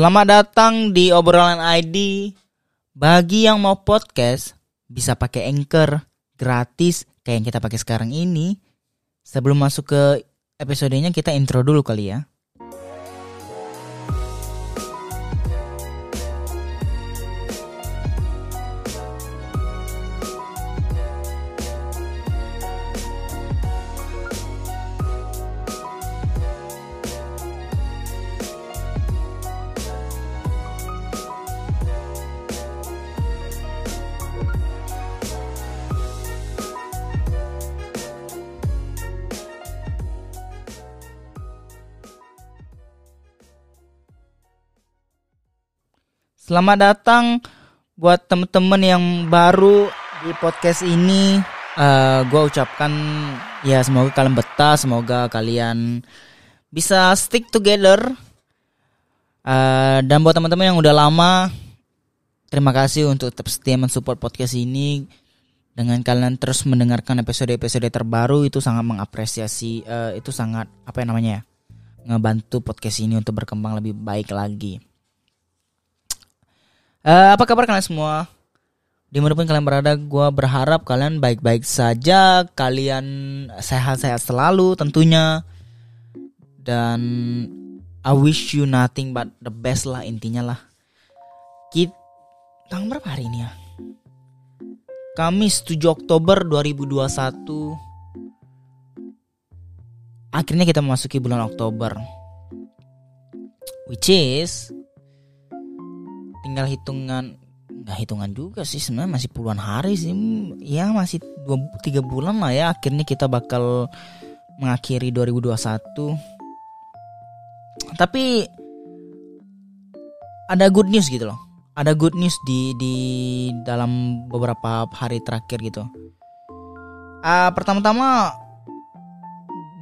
Selamat datang di obrolan ID. Bagi yang mau podcast, bisa pakai Anchor gratis kayak yang kita pakai sekarang ini. Sebelum masuk ke episodenya kita intro dulu kali ya. Selamat datang buat temen-temen yang baru di podcast ini. Uh, gue ucapkan ya semoga kalian betah, semoga kalian bisa stick together. Uh, dan buat teman-teman yang udah lama, terima kasih untuk tetap setia mensupport podcast ini. Dengan kalian terus mendengarkan episode-episode terbaru itu sangat mengapresiasi, uh, itu sangat apa yang namanya ya, ngebantu podcast ini untuk berkembang lebih baik lagi. Uh, apa kabar kalian semua? Di mana pun kalian berada, gue berharap kalian baik-baik saja, kalian sehat-sehat selalu tentunya. Dan I wish you nothing but the best lah intinya lah. Kita tanggal berapa hari ini ya? Kamis 7 Oktober 2021. Akhirnya kita memasuki bulan Oktober. Which is tinggal hitungan nggak hitungan juga sih sebenarnya masih puluhan hari sih. Ya masih dua tiga bulan lah ya akhirnya kita bakal mengakhiri 2021 tapi ada good news gitu loh. Ada good news di di dalam beberapa hari terakhir gitu. Uh, pertama-tama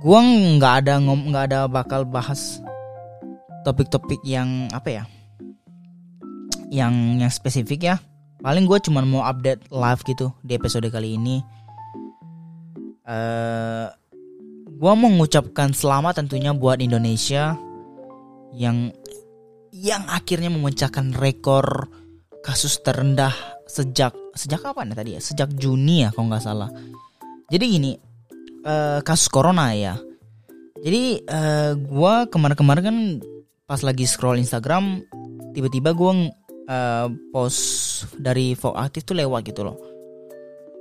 gua nggak ada ngom nggak ada bakal bahas topik-topik yang apa ya yang yang spesifik ya. Paling gue cuma mau update live gitu di episode kali ini. Uh, eh, gue mau mengucapkan selamat tentunya buat Indonesia yang yang akhirnya memecahkan rekor kasus terendah sejak sejak kapan ya tadi ya? Sejak Juni ya kalau nggak salah. Jadi gini uh, kasus corona ya. Jadi uh, eh, gue kemarin-kemarin kan pas lagi scroll Instagram tiba-tiba gue uh, post dari Vogue Aktif tuh lewat gitu loh.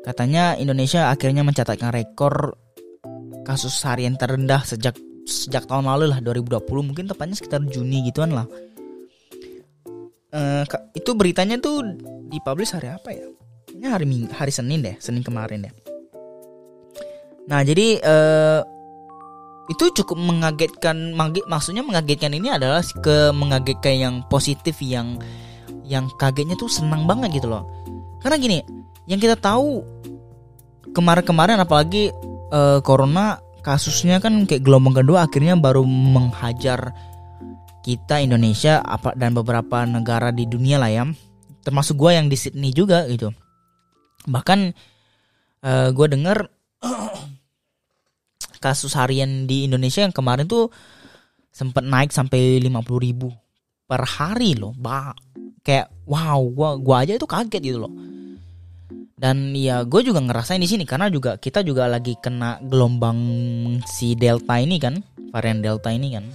Katanya Indonesia akhirnya mencatatkan rekor kasus harian terendah sejak sejak tahun lalu lah 2020 mungkin tepatnya sekitar Juni gituan lah. Uh, itu beritanya tuh dipublish hari apa ya? Ini hari Ming hari Senin deh, Senin kemarin deh. Nah jadi uh, itu cukup mengagetkan, maksudnya mengagetkan ini adalah ke mengagetkan yang positif yang yang kagetnya tuh senang banget gitu loh. Karena gini yang kita tahu kemarin-kemarin apalagi uh, corona kasusnya kan kayak gelombang kedua akhirnya baru menghajar kita Indonesia apa dan beberapa negara di dunia lah ya. Termasuk gue yang di Sydney juga gitu. Bahkan uh, gue dengar kasus harian di Indonesia yang kemarin tuh sempat naik sampai 50 ribu per hari loh bah kayak wow gua gua aja itu kaget gitu loh. Dan ya gue juga ngerasain di sini karena juga kita juga lagi kena gelombang si delta ini kan varian delta ini kan.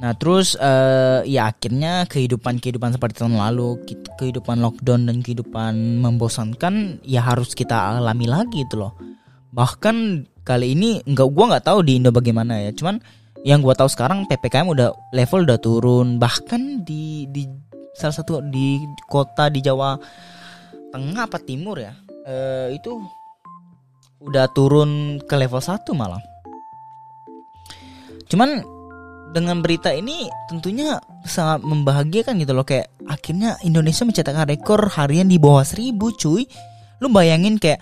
Nah terus uh, ya akhirnya kehidupan kehidupan seperti tahun lalu kehidupan lockdown dan kehidupan membosankan ya harus kita alami lagi gitu loh. Bahkan kali ini nggak gue nggak tahu di Indo bagaimana ya cuman yang gue tahu sekarang ppkm udah level udah turun. Bahkan di di salah satu di kota di Jawa Tengah apa Timur ya e, itu udah turun ke level 1 malah cuman dengan berita ini tentunya sangat membahagiakan gitu loh. Kayak akhirnya Indonesia mencetakkan rekor harian di bawah 1000 cuy. Lu bayangin kayak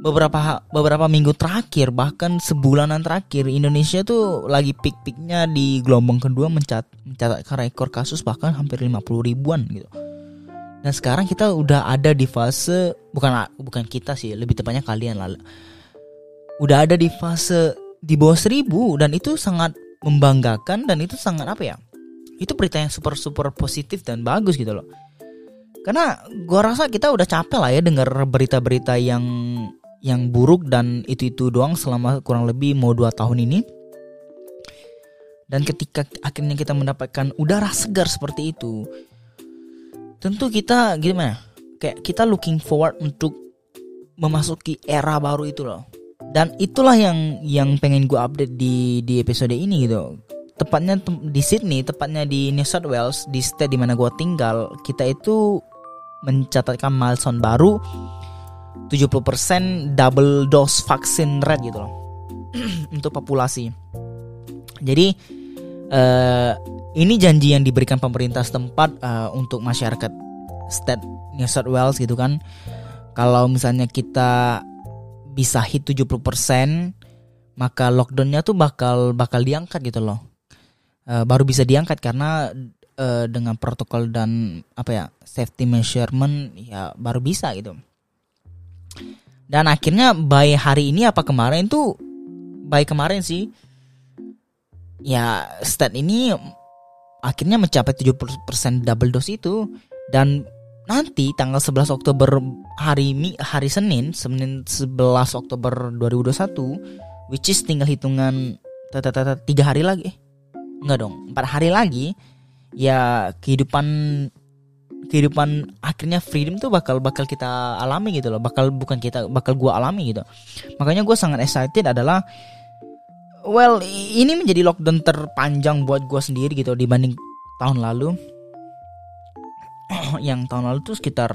beberapa beberapa minggu terakhir bahkan sebulanan terakhir Indonesia tuh lagi pik-piknya di gelombang kedua mencat mencatatkan rekor kasus bahkan hampir 50 ribuan gitu. Dan sekarang kita udah ada di fase bukan bukan kita sih, lebih tepatnya kalian lah. Udah ada di fase di bawah seribu dan itu sangat membanggakan dan itu sangat apa ya? itu berita yang super super positif dan bagus gitu loh karena gua rasa kita udah capek lah ya dengar berita-berita yang yang buruk dan itu itu doang selama kurang lebih mau dua tahun ini. Dan ketika akhirnya kita mendapatkan udara segar seperti itu tentu kita gimana? Kayak kita looking forward untuk memasuki era baru itu loh. Dan itulah yang yang pengen gue update di di episode ini gitu. Tepatnya di Sydney tepatnya di New South Wales di state di mana gue tinggal kita itu mencatatkan milestone baru 70% double dose vaksin rate gitu loh. Untuk populasi. Jadi uh, ini janji yang diberikan pemerintah setempat uh, untuk masyarakat state New South Wales gitu kan. Kalau misalnya kita bisa hit 70% maka lockdownnya tuh bakal bakal diangkat gitu loh. Uh, baru bisa diangkat karena uh, dengan protokol dan apa ya safety measurement ya baru bisa gitu dan akhirnya by hari ini apa kemarin tuh by kemarin sih ya stat ini akhirnya mencapai 70% double dose itu. Dan nanti tanggal 11 Oktober hari Mi hari Senin Senin 11 Oktober 2021 which is tinggal hitungan tiga hari lagi. Enggak dong empat hari lagi ya kehidupan kehidupan akhirnya freedom tuh bakal bakal kita alami gitu loh. Bakal bukan kita bakal gua alami gitu. Makanya gue sangat excited adalah well ini menjadi lockdown terpanjang buat gue sendiri gitu dibanding tahun lalu. Yang tahun lalu tuh sekitar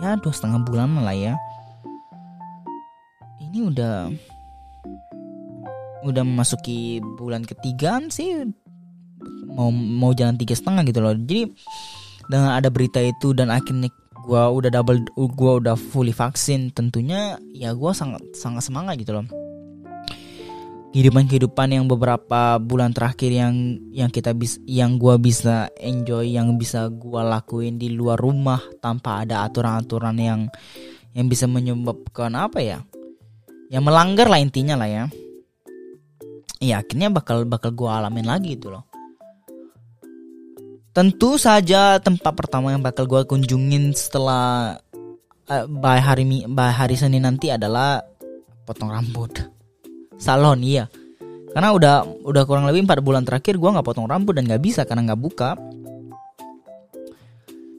ya dua setengah bulan lah ya. Ini udah udah memasuki bulan ketiga sih. Mau mau jalan tiga setengah gitu loh. Jadi dengan ada berita itu dan akhirnya gue udah double gue udah fully vaksin tentunya ya gue sangat sangat semangat gitu loh. Kehidupan-kehidupan yang beberapa bulan terakhir yang yang kita bis yang gua bisa enjoy yang bisa gua lakuin di luar rumah tanpa ada aturan-aturan yang yang bisa menyebabkan apa ya? Yang melanggar lah intinya lah ya. Ya akhirnya bakal bakal gua alamin lagi itu loh tentu saja tempat pertama yang bakal gua kunjungin setelah uh, by hari by hari Senin nanti adalah potong rambut. Salon iya. Karena udah udah kurang lebih empat bulan terakhir gue nggak potong rambut dan nggak bisa karena nggak buka.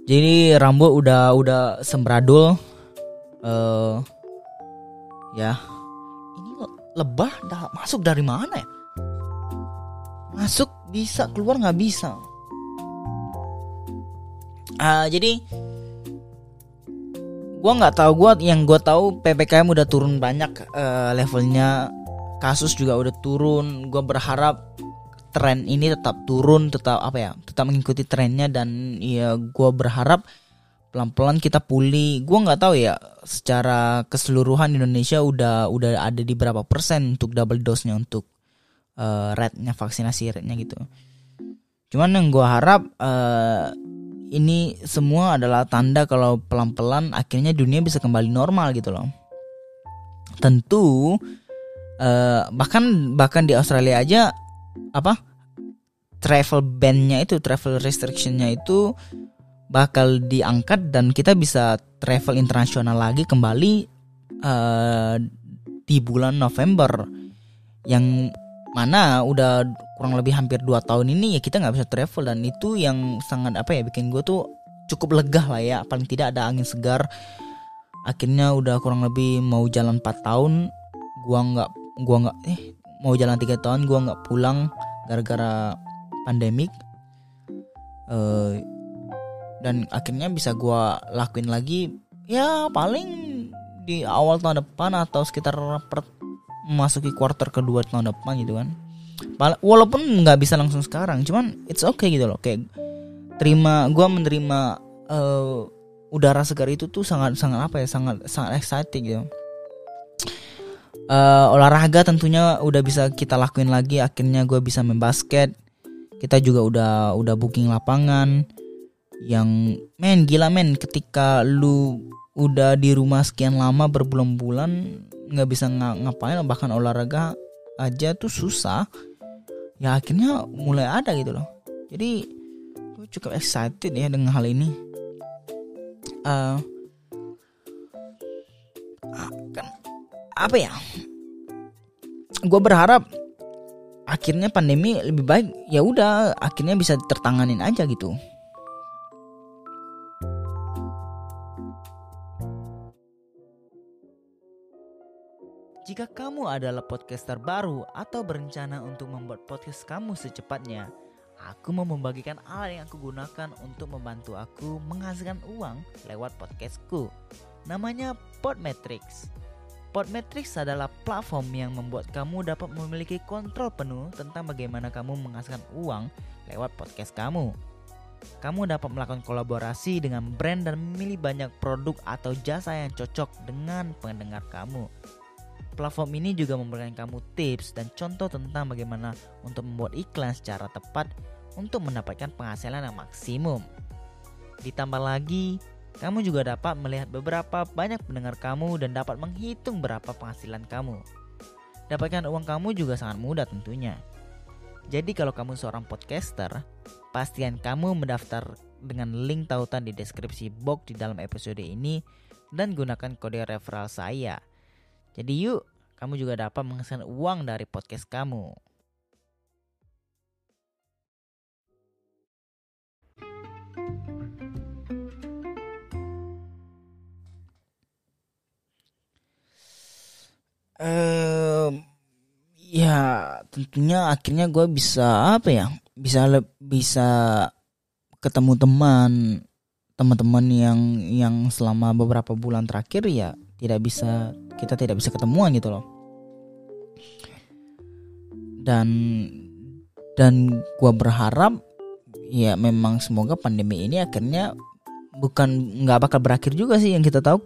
Jadi rambut udah udah sembradul. Uh, ya. Ini lebah dah masuk dari mana ya? Masuk bisa keluar nggak bisa uh, jadi gue nggak tahu gue yang gue tahu ppkm udah turun banyak uh, levelnya. Kasus juga udah turun. Gue berharap tren ini tetap turun tetap apa ya tetap mengikuti trennya dan ya gue berharap pelan-pelan kita pulih. Gue nggak tahu ya secara keseluruhan Indonesia udah udah ada di berapa persen untuk double dose-nya untuk uh, rate-nya vaksinasi rate-nya gitu. Cuman yang gue harap uh, ini semua adalah tanda kalau pelan-pelan akhirnya dunia bisa kembali normal gitu loh. Tentu uh, bahkan bahkan di Australia aja apa travel ban-nya itu travel restriction-nya itu bakal diangkat dan kita bisa travel internasional lagi kembali uh, di bulan November. Yang mana udah kurang lebih hampir 2 tahun ini ya kita nggak bisa travel. Dan itu yang sangat apa ya bikin gue tuh cukup legah lah ya. Paling tidak ada angin segar. Akhirnya udah kurang lebih mau jalan 4 tahun gua nggak gua nggak eh mau jalan tiga tahun gua nggak pulang gara-gara pandemik. Uh, dan akhirnya bisa gua lakuin lagi ya paling di awal tahun depan atau sekitar per, memasuki quarter kedua tahun depan gitu kan walaupun nggak bisa langsung sekarang cuman it's okay gitu loh. Kayak terima gua menerima uh, udara segar itu tuh sangat sangat apa ya sangat sangat exciting gitu. Uh, olahraga tentunya udah bisa kita lakuin lagi. Akhirnya gue bisa main basket. Kita juga udah udah booking lapangan. Yang men gila men ketika lu udah di rumah sekian lama berbulan-bulan nggak bisa ng ngapain bahkan olahraga aja tuh susah ya akhirnya mulai ada gitu loh. Jadi gue cukup excited ya dengan hal ini. Uh, kan apa ya? Gue berharap akhirnya pandemi lebih baik ya udah akhirnya bisa tertanganin aja gitu Jika kamu adalah podcaster baru atau berencana untuk membuat podcast kamu secepatnya, aku mau membagikan alat yang aku gunakan untuk membantu aku menghasilkan uang lewat podcastku. Namanya Podmetrics. Podmetrics adalah platform yang membuat kamu dapat memiliki kontrol penuh tentang bagaimana kamu menghasilkan uang lewat podcast kamu. Kamu dapat melakukan kolaborasi dengan brand dan memilih banyak produk atau jasa yang cocok dengan pendengar kamu. Platform ini juga memberikan kamu tips dan contoh tentang bagaimana untuk membuat iklan secara tepat untuk mendapatkan penghasilan yang maksimum. Ditambah lagi, kamu juga dapat melihat beberapa banyak pendengar kamu dan dapat menghitung berapa penghasilan kamu. Dapatkan uang kamu juga sangat mudah tentunya. Jadi kalau kamu seorang podcaster, pastikan kamu mendaftar dengan link tautan di deskripsi box di dalam episode ini dan gunakan kode referral saya. Jadi yuk, kamu juga dapat menghasilkan uang dari podcast kamu. uh, ya tentunya akhirnya gue bisa apa ya bisa bisa ketemu teman teman-teman yang yang selama beberapa bulan terakhir ya tidak bisa kita tidak bisa ketemuan gitu loh dan dan gue berharap ya memang semoga pandemi ini akhirnya bukan nggak bakal berakhir juga sih yang kita tahu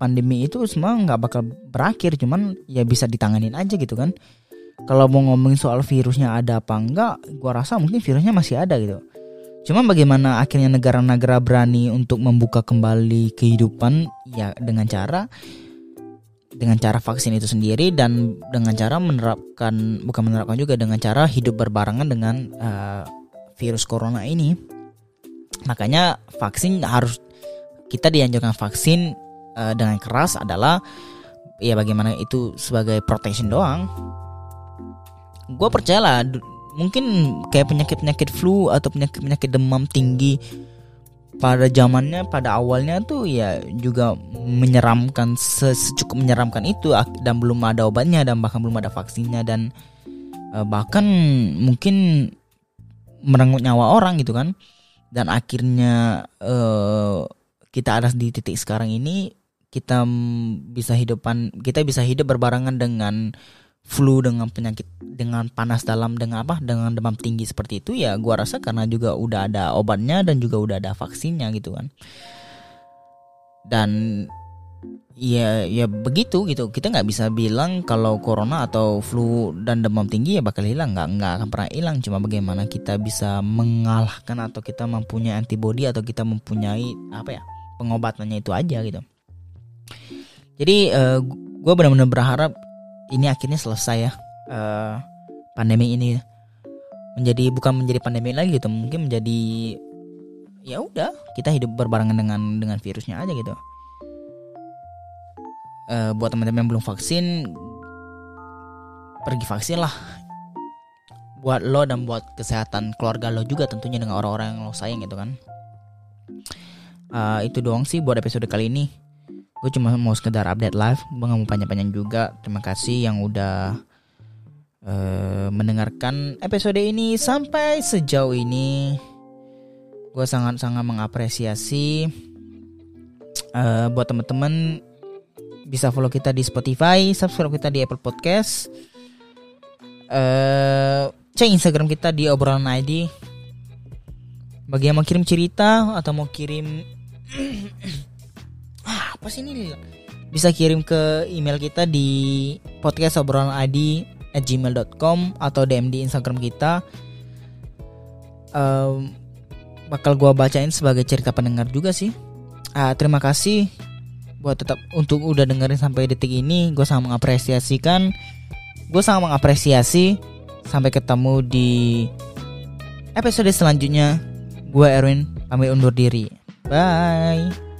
pandemi itu semua nggak bakal berakhir cuman ya bisa ditanganin aja gitu kan. Kalau mau ngomongin soal virusnya ada apa enggak gua rasa mungkin virusnya masih ada gitu. Cuman bagaimana akhirnya negara-negara berani untuk membuka kembali kehidupan ya dengan cara dengan cara vaksin itu sendiri dan dengan cara menerapkan bukan menerapkan juga dengan cara hidup berbarengan dengan uh, virus corona ini makanya vaksin harus kita dianjurkan vaksin uh, dengan keras adalah ya bagaimana itu sebagai protection doang. Gue percaya lah mungkin kayak penyakit penyakit flu atau penyakit penyakit demam tinggi pada zamannya pada awalnya tuh ya juga menyeramkan secukup menyeramkan itu dan belum ada obatnya dan bahkan belum ada vaksinnya dan uh, bahkan mungkin merenggut nyawa orang gitu kan. Dan akhirnya uh, kita ada di titik sekarang ini kita bisa hidupan kita bisa hidup berbarengan dengan flu dengan penyakit dengan panas dalam dengan apa dengan demam tinggi seperti itu ya gua rasa karena juga udah ada obatnya dan juga udah ada vaksinnya gitu kan. Dan ya ya begitu gitu. Kita nggak bisa bilang kalau corona atau flu dan demam tinggi ya bakal hilang. Nggak nggak akan pernah hilang. Cuma bagaimana kita bisa mengalahkan atau kita mempunyai antibody atau kita mempunyai apa ya pengobatannya itu aja gitu. Jadi uh, eh, gue benar-benar berharap ini akhirnya selesai ya. Uh, pandemi ini menjadi bukan menjadi pandemi lagi gitu mungkin menjadi ya udah kita hidup berbarengan dengan dengan virusnya aja gitu. Uh, buat teman-teman yang belum vaksin pergi vaksin lah. Buat lo dan buat kesehatan keluarga lo juga tentunya dengan orang-orang yang lo sayang gitu kan. Uh, itu doang sih buat episode kali ini gue cuma mau sekedar update live gue gak mau panjang-panjang juga. Terima kasih yang udah uh, mendengarkan episode ini sampai sejauh ini. Gue sangat-sangat mengapresiasi uh, buat teman-teman. Bisa follow kita di Spotify subscribe kita di Apple Podcast. Uh, cek Instagram kita di obrolan ID bagi yang mau kirim cerita atau mau kirim apa sih ini? Bisa kirim ke email kita di podcast obrolan id at gmail.com atau DM di Instagram kita. Um, bakal gue bacain sebagai cerita pendengar juga sih. Uh, terima kasih buat tetap untuk udah dengerin sampai detik ini. Gue sangat mengapresiasikan. Gue sangat mengapresiasi sampai ketemu di episode selanjutnya. Gue Erwin pamit undur diri. Bye.